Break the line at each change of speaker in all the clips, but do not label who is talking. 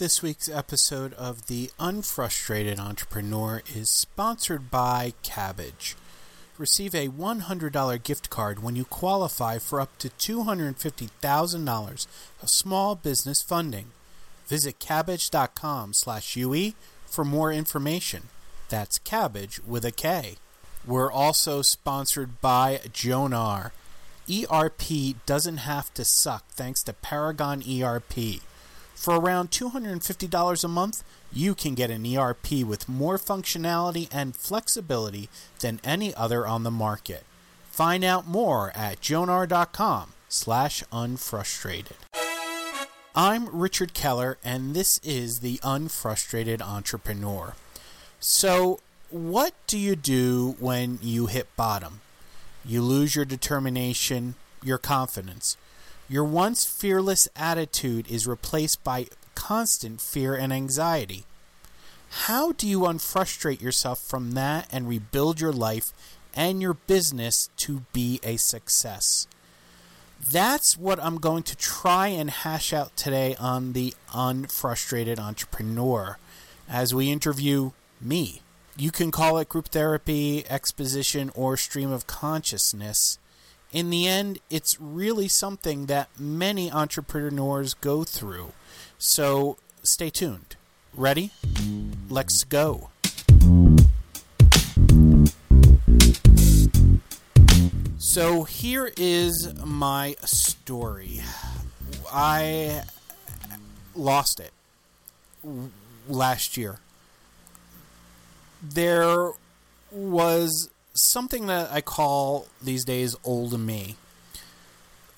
This week's episode of The Unfrustrated Entrepreneur is sponsored by Kabbage. Receive a $100 gift card when you qualify for up to $250,000 of small business funding. Visit kabbage.com slash UE for more information. That's Kabbage with a K. We're also sponsored by Jonar. ERP doesn't have to suck thanks to Paragon ERP. For around $250 a month, you can get an ERP with more functionality and flexibility than any other on the market. Find out more at jonar.com slash unfrustrated. I'm Richard Keller, and this is the Unfrustrated Entrepreneur. So, what do you do when you hit bottom? You lose your determination, your confidence. Your once fearless attitude is replaced by constant fear and anxiety. How do you unfrustrate yourself from that and rebuild your life and your business to be a success? That's what I'm going to try and hash out today on the Unfrustrated Entrepreneur as we interview me. You can call it group therapy, exposition, or stream of consciousness. In the end, it's really something that many entrepreneurs go through. So stay tuned. Ready? Let's go. So here is my story. I lost it last year. There was something that I call these days old me.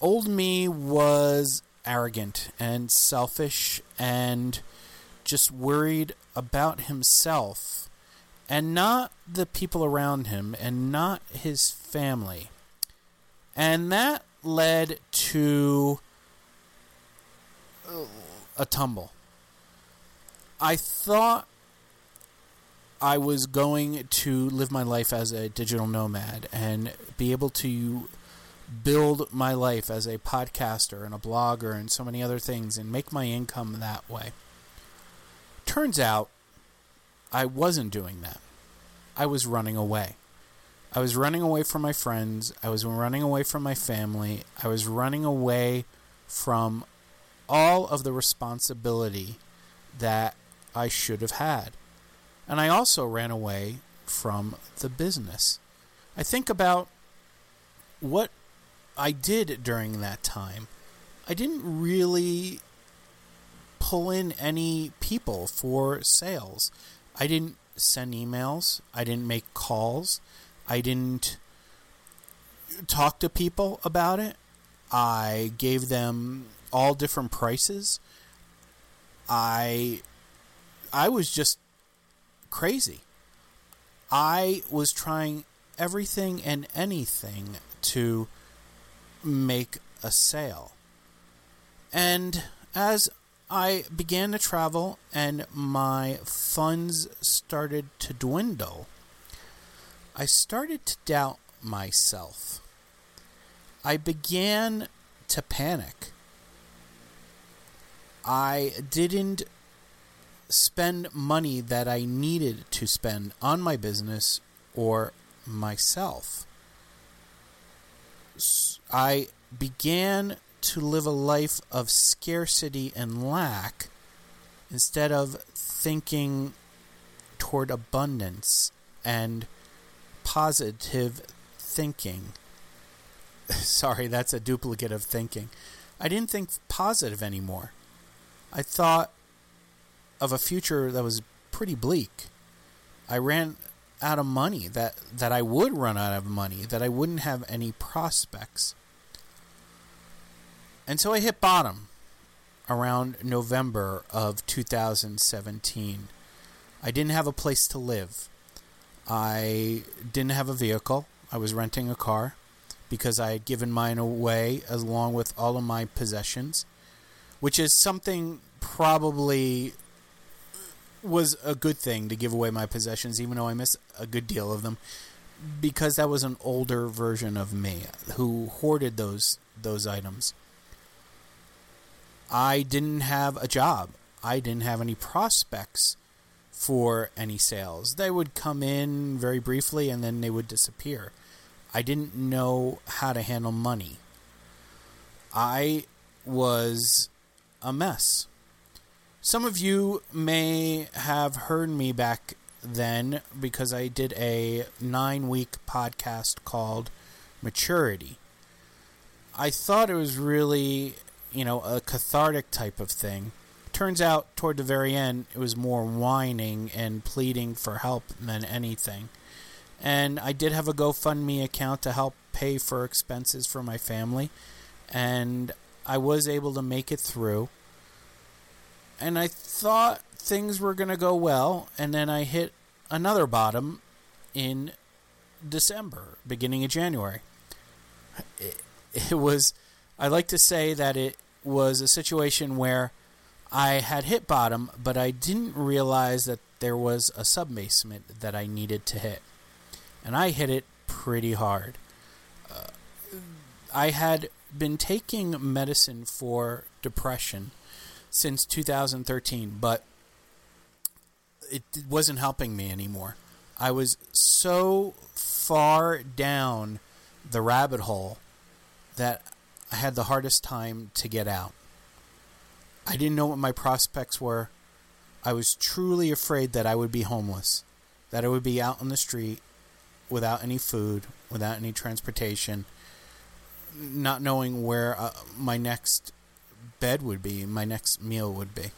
Old me was arrogant and selfish and just worried about himself and not the people around him and not his family. And that led to uh, a tumble. I thought I was going to live my life as a digital nomad and be able to build my life as a podcaster and a blogger and so many other things and make my income that way. Turns out I wasn't doing that. I was running away. I was running away from my friends. I was running away from my family. I was running away from all of the responsibility that I should have had. And I also ran away from the business. I think about what I did during that time. I didn't really pull in any people for sales. I didn't send emails. I didn't make calls. I didn't talk to people about it. I gave them all different prices. I I was just crazy. I was trying everything and anything to make a sale. And as I began to travel and my funds started to dwindle, I started to doubt myself. I began to panic. I didn't spend money that I needed to spend on my business or myself. I began to live a life of scarcity and lack instead of thinking toward abundance and positive thinking. Sorry, that's a duplicate of thinking. I didn't think positive anymore. I thought of a future that was pretty bleak. I ran out of money, that, that I would run out of money, that I wouldn't have any prospects. And so I hit bottom. around November of 2017. I didn't have a place to live. I didn't have a vehicle. I was renting a car because I had given mine away along with all of my possessions, which is something probably was a good thing to give away my possessions, even though I miss a good deal of them, because that was an older version of me who hoarded those those items. I didn't have a job. I didn't have any prospects for any sales. They would come in very briefly and then they would disappear. I didn't know how to handle money. I was a mess. Some of you may have heard me back then because I did a nine week podcast called Maturity. I thought it was really, you know, a cathartic type of thing. Turns out, toward the very end, it was more whining and pleading for help than anything. And I did have a GoFundMe account to help pay for expenses for my family, and I was able to make it through and I thought things were going to go well, and then I hit another bottom in December, beginning of January. It, it was, I like to say that it was a situation where I had hit bottom, but I didn't realize that there was a subbasement that I needed to hit. And I hit it pretty hard. Uh, I had been taking medicine for depression since 2013, but it wasn't helping me anymore. I was so far down the rabbit hole that I had the hardest time to get out. I didn't know what my prospects were. I was truly afraid that I would be homeless, that I would be out on the street without any food, without any transportation, not knowing where uh, my next bed would be, my next meal would be.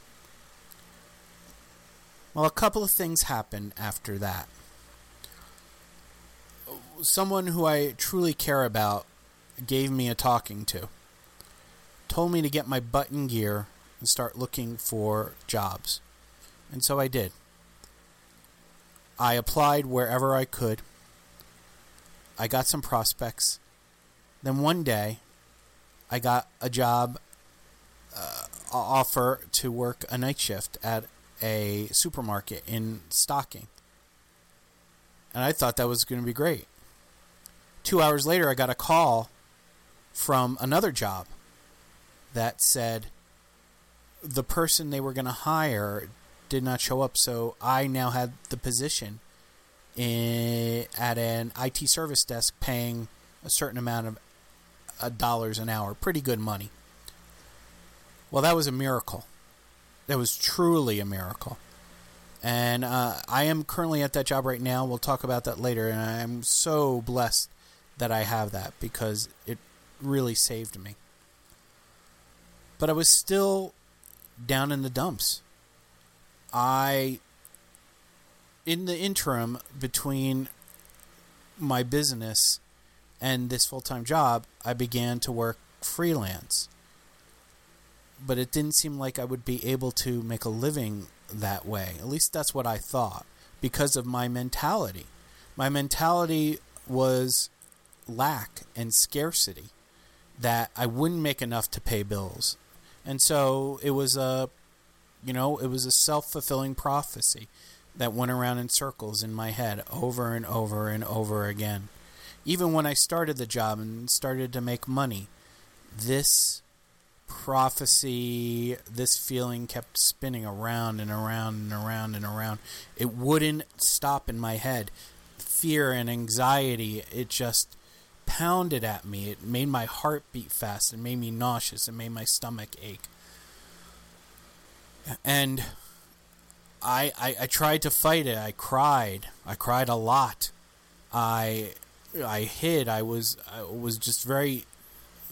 Well, a couple of things happened after that. Someone who I truly care about gave me a talking to. Told me to get my butt in gear and start looking for jobs. And so I did. I applied wherever I could. I got some prospects. Then one day, I got a job uh, offer to work a night shift at a supermarket in stocking. And I thought that was going to be great. Two hours later, I got a call from another job that said the person they were going to hire did not show up, so I now had the position in, at an IT service desk paying a certain amount of uh, dollars an hour. Pretty good money. Well, that was a miracle. That was truly a miracle. And uh, I am currently at that job right now. We'll talk about that later. And I'm so blessed that I have that because it really saved me. But I was still down in the dumps. I, in the interim between my business and this full time job, I began to work freelance but it didn't seem like I would be able to make a living that way. At least that's what I thought because of my mentality. My mentality was lack and scarcity that I wouldn't make enough to pay bills. And so it was a you know, it was a self-fulfilling prophecy that went around in circles in my head over and over and over again. Even when I started the job and started to make money, this prophecy, this feeling kept spinning around and around and around and around. It wouldn't stop in my head. Fear and anxiety, it just pounded at me. It made my heart beat fast. It made me nauseous. It made my stomach ache. And I, I, I tried to fight it. I cried. I cried a lot. I I hid. I was I was just very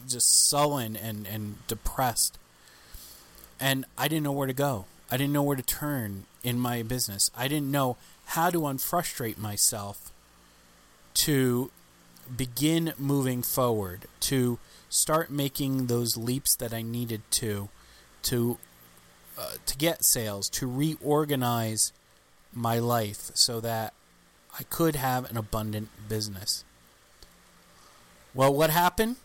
just sullen and, and depressed. And I didn't know where to go. I didn't know where to turn in my business. I didn't know how to unfrustrate myself to begin moving forward, to start making those leaps that I needed to to uh, to get sales, to reorganize my life so that I could have an abundant business. Well, what happened?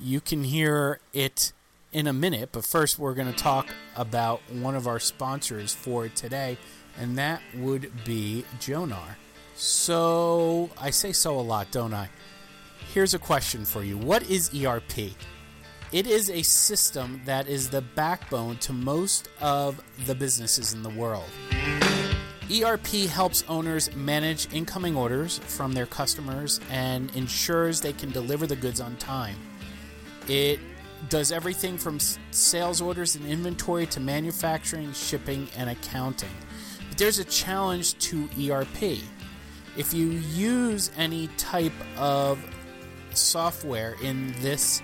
You can hear it in a minute, but first we're going to talk about one of our sponsors for today, and that would be Jonar. So, I say so a lot, don't I? Here's a question for you What is ERP? It is a system that is the backbone to most of the businesses in the world. ERP helps owners manage incoming orders from their customers and ensures they can deliver the goods on time. It does everything from sales orders and inventory to manufacturing, shipping, and accounting. But there's a challenge to ERP. If you use any type of software in this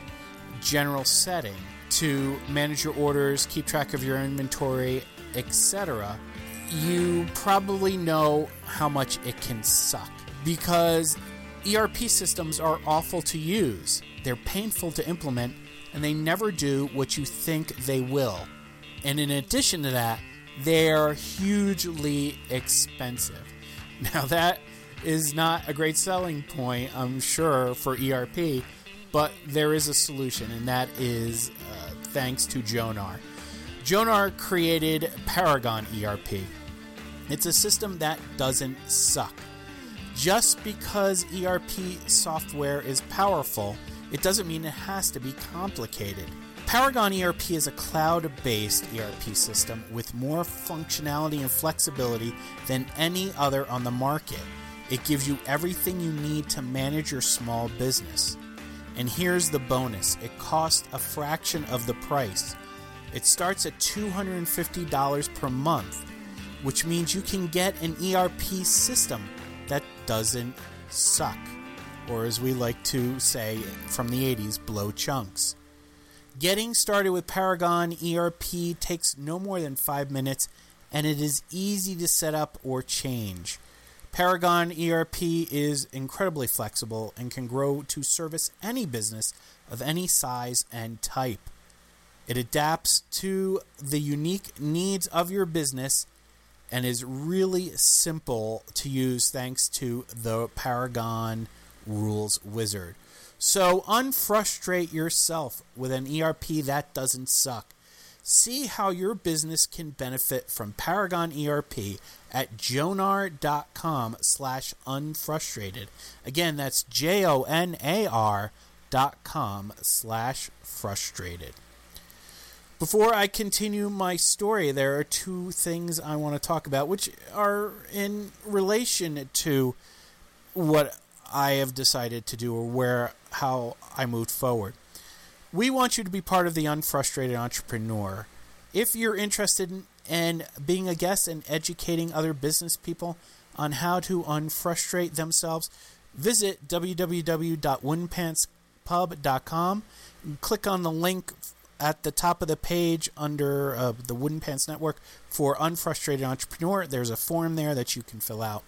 general setting to manage your orders, keep track of your inventory, etc., you probably know how much it can suck because ERP systems are awful to use. They're painful to implement and they never do what you think they will. And in addition to that, they're hugely expensive. Now, that is not a great selling point, I'm sure, for ERP, but there is a solution, and that is uh, thanks to Jonar. Jonar created Paragon ERP. It's a system that doesn't suck. Just because ERP software is powerful, it doesn't mean it has to be complicated. Paragon ERP is a cloud based ERP system with more functionality and flexibility than any other on the market. It gives you everything you need to manage your small business. And here's the bonus it costs a fraction of the price. It starts at $250 per month, which means you can get an ERP system that doesn't suck or as we like to say from the 80s, blow chunks. Getting started with Paragon ERP takes no more than five minutes and it is easy to set up or change. Paragon ERP is incredibly flexible and can grow to service any business of any size and type. It adapts to the unique needs of your business and is really simple to use thanks to the Paragon rules wizard. So unfrustrate yourself with an ERP that doesn't suck. See how your business can benefit from Paragon ERP at jonar.com slash unfrustrated. Again, that's J-O-N-A-R dot com slash frustrated. Before I continue my story, there are two things I want to talk about, which are in relation to what I have decided to do or where how I moved forward. We want you to be part of the unfrustrated entrepreneur. If you're interested in, in being a guest and educating other business people on how to unfrustrate themselves, visit www.woodenpantspub.com. Click on the link at the top of the page under uh, the Wooden Pants Network for Unfrustrated Entrepreneur. There's a form there that you can fill out.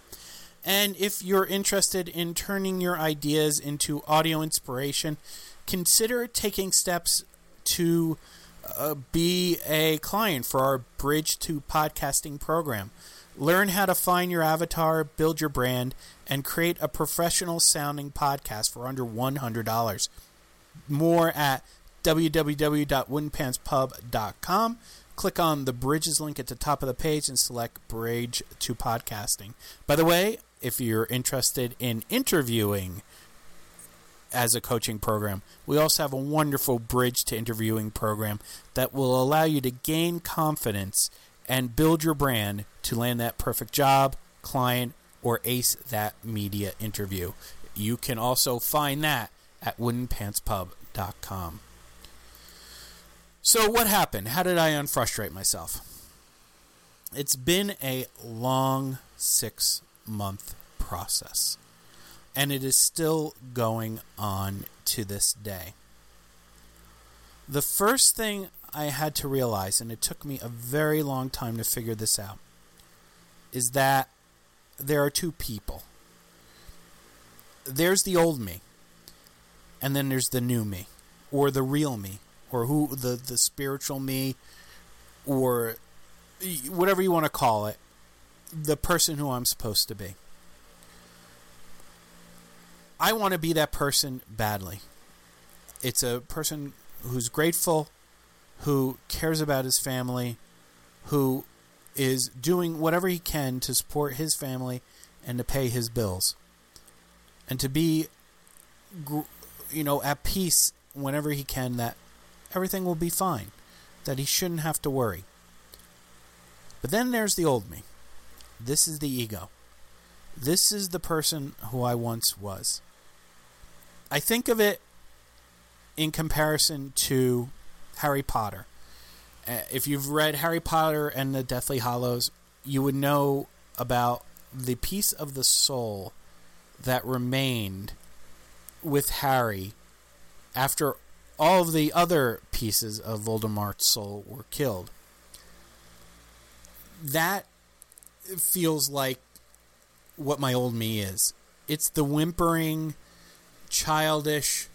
And if you're interested in turning your ideas into audio inspiration, consider taking steps to uh, be a client for our Bridge to Podcasting program. Learn how to find your avatar, build your brand, and create a professional sounding podcast for under $100. More at www.woodenpantspub.com. Click on the Bridges link at the top of the page and select Bridge to Podcasting. By the way, if you're interested in interviewing as a coaching program, we also have a wonderful bridge to interviewing program that will allow you to gain confidence and build your brand to land that perfect job, client, or ace that media interview. You can also find that at woodenpantspub.com. So, what happened? How did I unfrustrate myself? It's been a long six month process. And it is still going on to this day. The first thing I had to realize, and it took me a very long time to figure this out, is that there are two people. There's the old me, and then there's the new me, or the real me, or who the the spiritual me or whatever you want to call it, the person who I'm supposed to be. I want to be that person badly. It's a person who's grateful, who cares about his family, who is doing whatever he can to support his family and to pay his bills. And to be, you know, at peace whenever he can that everything will be fine, that he shouldn't have to worry. But then there's the old me. This is the ego. This is the person who I once was. I think of it in comparison to Harry Potter. Uh, if you've read Harry Potter and the Deathly Hallows, you would know about the piece of the soul that remained with Harry after all of the other pieces of Voldemort's soul were killed. That feels like what my old me is. It's the whimpering, childish,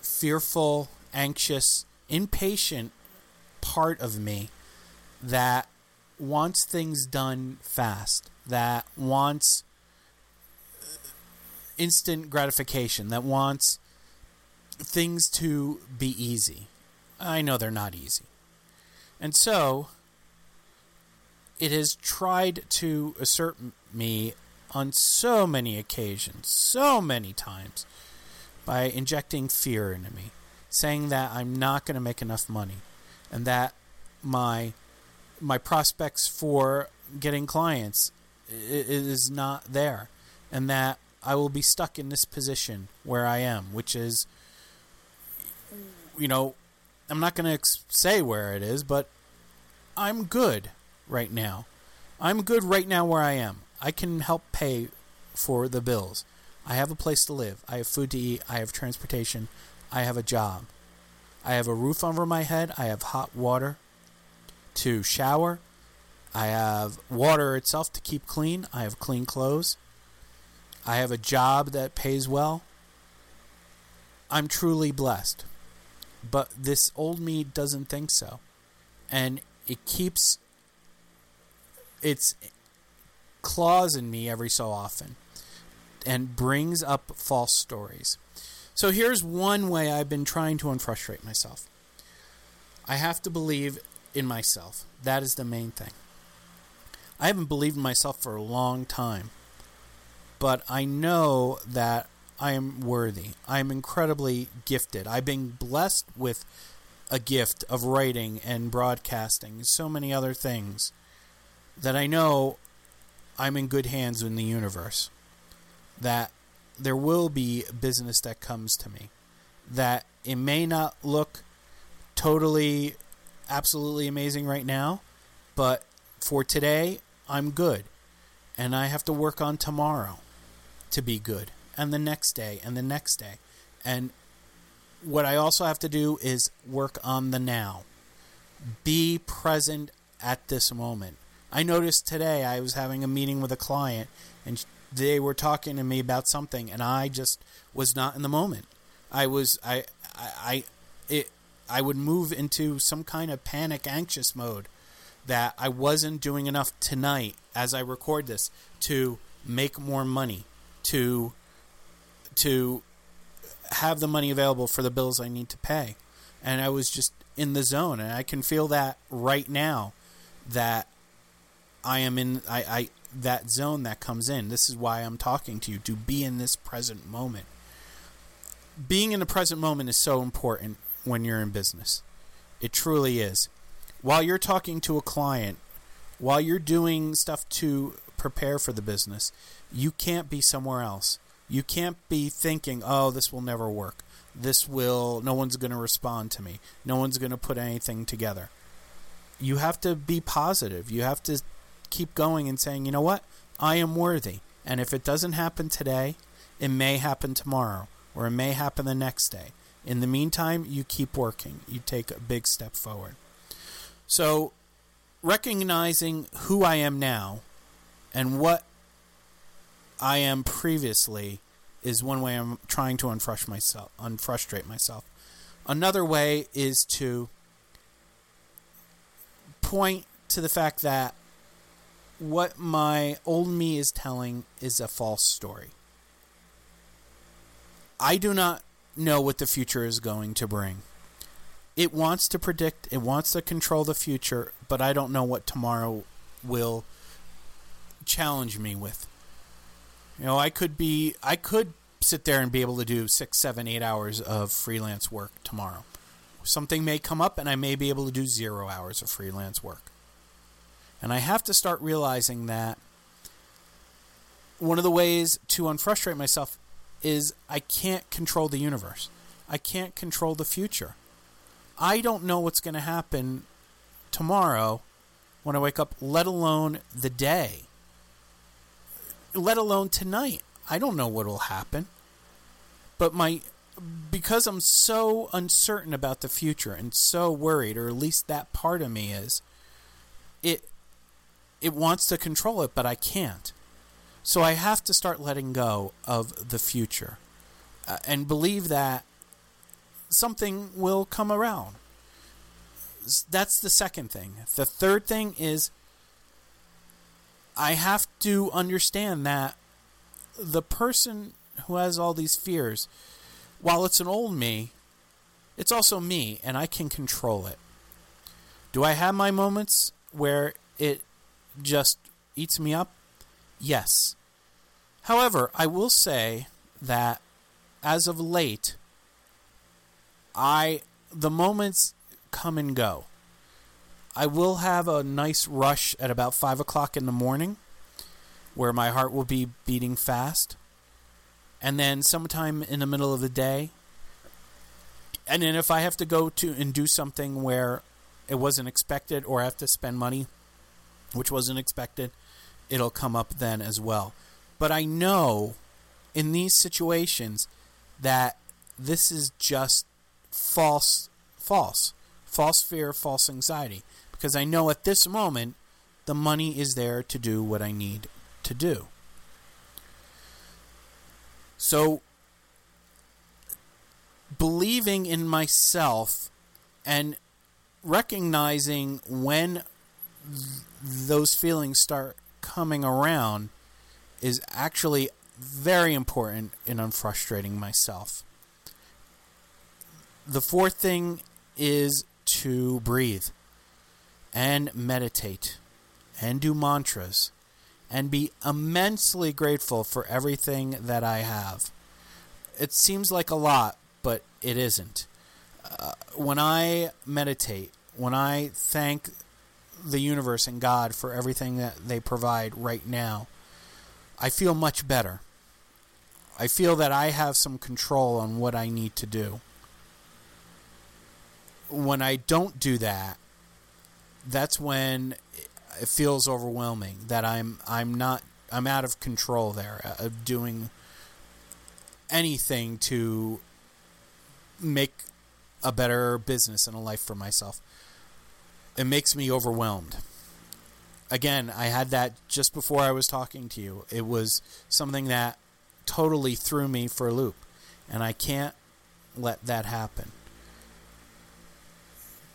fearful, anxious, impatient part of me that wants things done fast, that wants uh, instant gratification, that wants things to be easy. I know they're not easy. And so it has tried to assert me on so many occasions, so many times, by injecting fear into me, saying that I'm not going to make enough money, and that my my prospects for getting clients is not there, and that I will be stuck in this position where I am, which is, you know, I'm not going to say where it is, but I'm good right now. I'm good right now where I am. I can help pay for the bills. I have a place to live. I have food to eat. I have transportation. I have a job. I have a roof over my head. I have hot water to shower. I have water itself to keep clean. I have clean clothes. I have a job that pays well. I'm truly blessed. But this old me doesn't think so. And it keeps its claws in me every so often and brings up false stories. So here's one way I've been trying to unfrustrate myself. I have to believe in myself. That is the main thing. I haven't believed in myself for a long time, but I know that I am worthy. I am incredibly gifted. I've been blessed with a gift of writing and broadcasting, so many other things that I know I'm in good hands in the universe. That there will be business that comes to me. That it may not look totally, absolutely amazing right now, but for today, I'm good. And I have to work on tomorrow to be good, and the next day, and the next day. And what I also have to do is work on the now. Be present at this moment. I noticed today I was having a meeting with a client and they were talking to me about something and I just was not in the moment. I was I I, I it I would move into some kind of panic anxious mode that I wasn't doing enough tonight as I record this to make more money to to have the money available for the bills I need to pay. And I was just in the zone and I can feel that right now that I am in I, I that zone that comes in. This is why I'm talking to you to be in this present moment. Being in the present moment is so important when you're in business. It truly is. While you're talking to a client, while you're doing stuff to prepare for the business, you can't be somewhere else. You can't be thinking, "Oh, this will never work. This will no one's going to respond to me. No one's going to put anything together." You have to be positive. You have to keep going and saying, you know what? I am worthy. And if it doesn't happen today, it may happen tomorrow or it may happen the next day. In the meantime, you keep working. You take a big step forward. So, recognizing who I am now and what I am previously is one way I'm trying to unfrustrate myself. Unfrustrate myself. Another way is to point to the fact that what my old me is telling is a false story. I do not know what the future is going to bring. It wants to predict, it wants to control the future, but I don't know what tomorrow will challenge me with. You know, I could be, I could sit there and be able to do six, seven, eight hours of freelance work tomorrow. Something may come up and I may be able to do zero hours of freelance work. And I have to start realizing that one of the ways to unfrustrate myself is I can't control the universe. I can't control the future. I don't know what's going to happen tomorrow when I wake up, let alone the day. Let alone tonight. I don't know what will happen. But my because I'm so uncertain about the future and so worried, or at least that part of me is, it it wants to control it, but I can't. So I have to start letting go of the future uh, and believe that something will come around. That's the second thing. The third thing is I have to understand that the person who has all these fears, while it's an old me, it's also me and I can control it. Do I have my moments where it just eats me up? Yes. However, I will say that as of late, I the moments come and go. I will have a nice rush at about five o'clock in the morning, where my heart will be beating fast, and then sometime in the middle of the day, and then if I have to go to and do something where it wasn't expected, or I have to spend money which wasn't expected, it'll come up then as well. But I know in these situations that this is just false, false, false fear, false anxiety. Because I know at this moment the money is there to do what I need to do. So, believing in myself and recognizing when those feelings start coming around is actually very important in unfrustrating myself. The fourth thing is to breathe and meditate and do mantras and be immensely grateful for everything that I have. It seems like a lot, but it isn't. Uh, when I meditate, when I thank the universe and God for everything that they provide right now, I feel much better. I feel that I have some control on what I need to do. When I don't do that, that's when it feels overwhelming that I'm I'm not I'm out of control there uh, of doing anything to make a better business and a life for myself it makes me overwhelmed. Again, I had that just before I was talking to you. It was something that totally threw me for a loop, and I can't let that happen.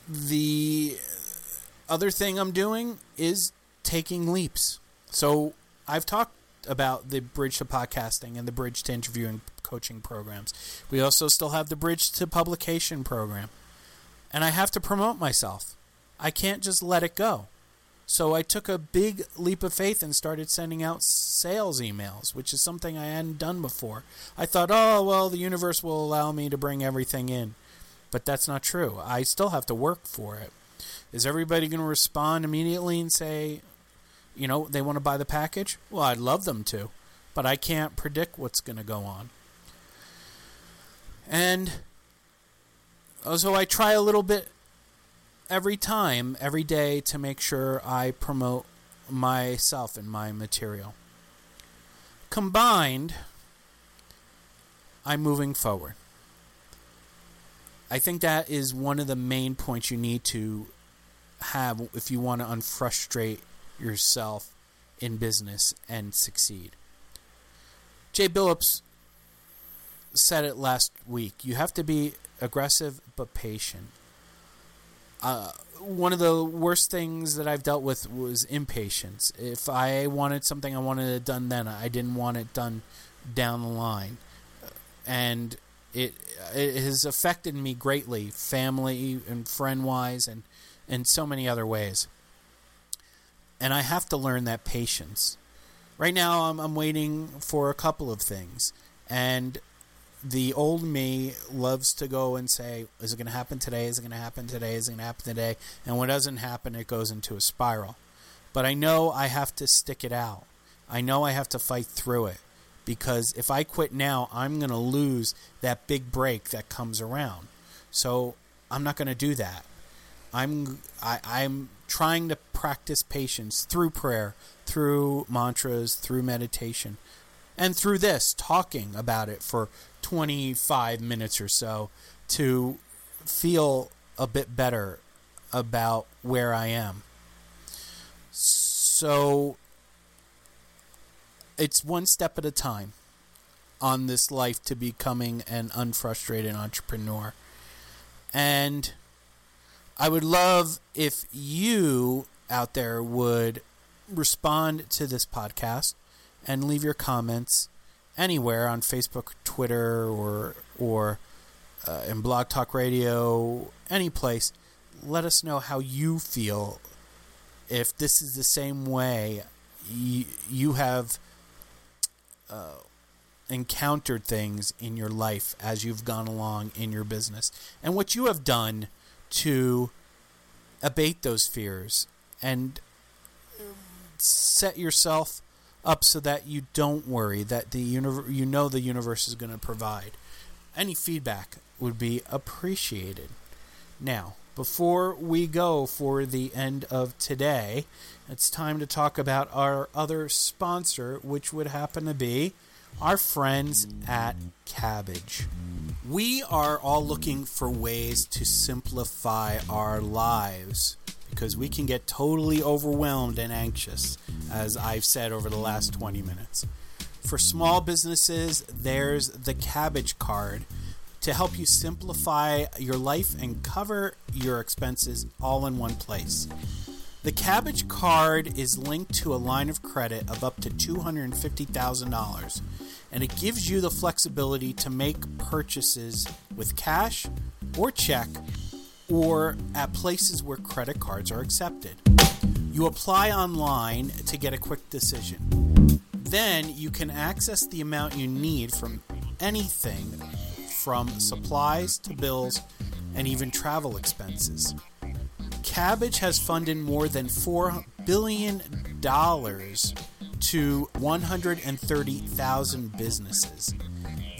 The other thing I'm doing is taking leaps. So I've talked about the Bridge to Podcasting and the Bridge to Interviewing coaching programs. We also still have the Bridge to Publication program. And I have to promote myself. I can't just let it go. So I took a big leap of faith and started sending out sales emails, which is something I hadn't done before. I thought, oh, well, the universe will allow me to bring everything in. But that's not true. I still have to work for it. Is everybody going to respond immediately and say, you know, they want to buy the package? Well, I'd love them to, but I can't predict what's going to go on. And uh, so I try a little bit every time, every day to make sure I promote myself and my material. Combined, I'm moving forward. I think that is one of the main points you need to have if you want to unfrustrate yourself in business and succeed. Jay Billups said it last week. You have to be aggressive but patient. Uh, one of the worst things that I've dealt with was impatience. If I wanted something, I wanted it done then. I didn't want it done down the line, and it it has affected me greatly, family and friend wise, and in so many other ways. And I have to learn that patience. Right now, I'm, I'm waiting for a couple of things, and the old me loves to go and say, "Is it going to happen today? Is it going to happen today? Is it going to happen today?" And when it doesn't happen, it goes into a spiral. But I know I have to stick it out. I know I have to fight through it because if I quit now, I'm going to lose that big break that comes around. So I'm not going to do that. I'm I, I'm trying to practice patience through prayer, through mantras, through meditation, and through this talking about it for 25 minutes or so to feel a bit better about where I am. So it's one step at a time on this life to becoming an unfrustrated entrepreneur. And I would love if you out there would respond to this podcast and leave your comments anywhere on Facebook, Twitter, or or uh, in Blog Talk Radio, any place. Let us know how you feel. If this is the same way you, you have uh, encountered things in your life as you've gone along in your business, and what you have done to abate those fears and set yourself up so that you don't worry that the universe you know the universe is going to provide. Any feedback would be appreciated. Now before we go for the end of today it's time to talk about our other sponsor which would happen to be our friends at Kabbage. We are all looking for ways to simplify our lives because we can get totally overwhelmed and anxious, as I've said over the last 20 minutes. For small businesses, there's the Kabbage Card to help you simplify your life and cover your expenses all in one place. The Kabbage Card is linked to a line of credit of up to $250,000, and it gives you the flexibility to make purchases with cash or check or at places where credit cards are accepted. You apply online to get a quick decision. Then you can access the amount you need from anything from supplies to bills and even travel expenses. Kabbage has funded more than $4 billion to 130,000 businesses.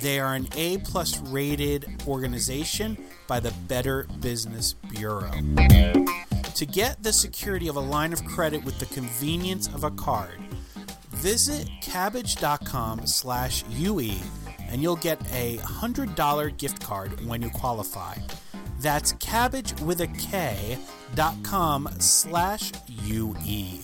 They are an A plus rated organization by the Better Business Bureau. To get the security of a line of credit with the convenience of a card, visit kabbage.com slash UE and you'll get a $100 gift card when you qualify. That's Kabbage with a K dot com slash UE.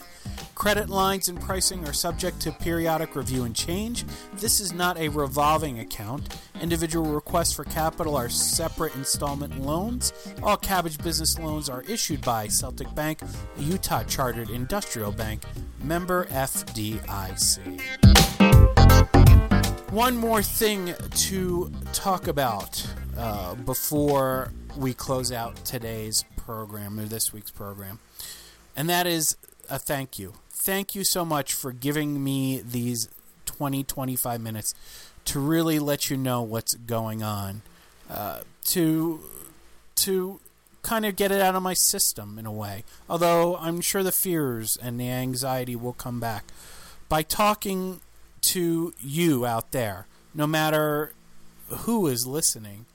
Credit lines and pricing are subject to periodic review and change. This is not a revolving account. Individual requests for capital are separate installment loans. All Kabbage business loans are issued by Celtic Bank, a Utah chartered industrial bank, member FDIC. One more thing to talk about uh, before we close out today's program or this week's program, and that is a thank you thank you so much for giving me these 20, 25 minutes to really let you know what's going on. Uh, to to kind of get it out of my system in a way. Although I'm sure the fears and the anxiety will come back by talking to you out there, no matter who is listening,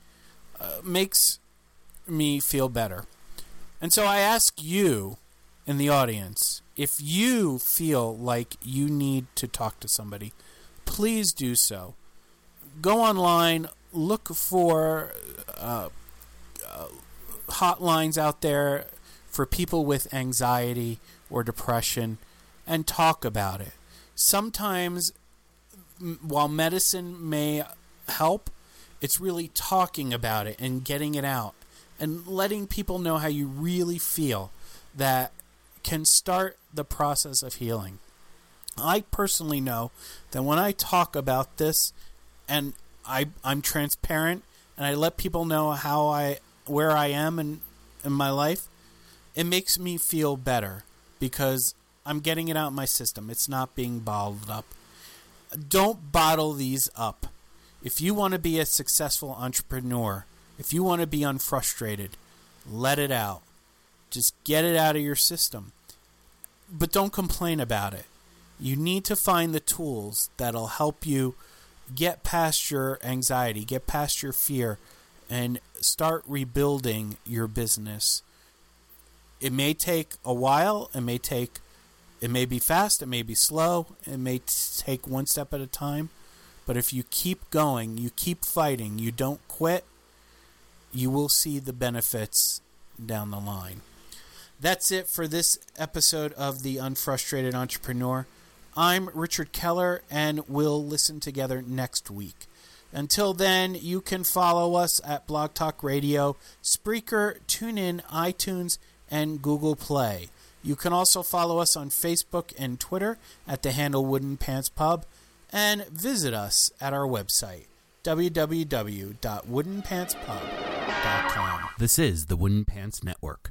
uh, makes me feel better. And so I ask you in the audience if you feel like you need to talk to somebody, please do so. Go online, look for uh, uh, hotlines out there for people with anxiety or depression and talk about it. Sometimes, while medicine may help, It's really talking about it and getting it out and letting people know how you really feel that can start the process of healing. I personally know that when I talk about this and I I'm transparent and I let people know how I where I am in in my life, it makes me feel better because I'm getting it out in my system. It's not being bottled up. Don't bottle these up. If you want to be a successful entrepreneur, if you want to be unfrustrated, let it out. Just get it out of your system. But don't complain about it. You need to find the tools that'll help you get past your anxiety, get past your fear, and start rebuilding your business. It may take a while, it may take it may be fast, it may be slow, it may take one step at a time, but if you keep going, you keep fighting, you don't quit, you will see the benefits down the line. That's it for this episode of The Unfrustrated Entrepreneur. I'm Richard Keller, and we'll listen together next week. Until then, you can follow us at Blog Talk Radio, Spreaker, TuneIn, iTunes, and Google Play. You can also follow us on Facebook and Twitter at the handle Wooden Pants Pub and visit us at our website www.woodenpantspub.com.
This is the Wooden Pants Network.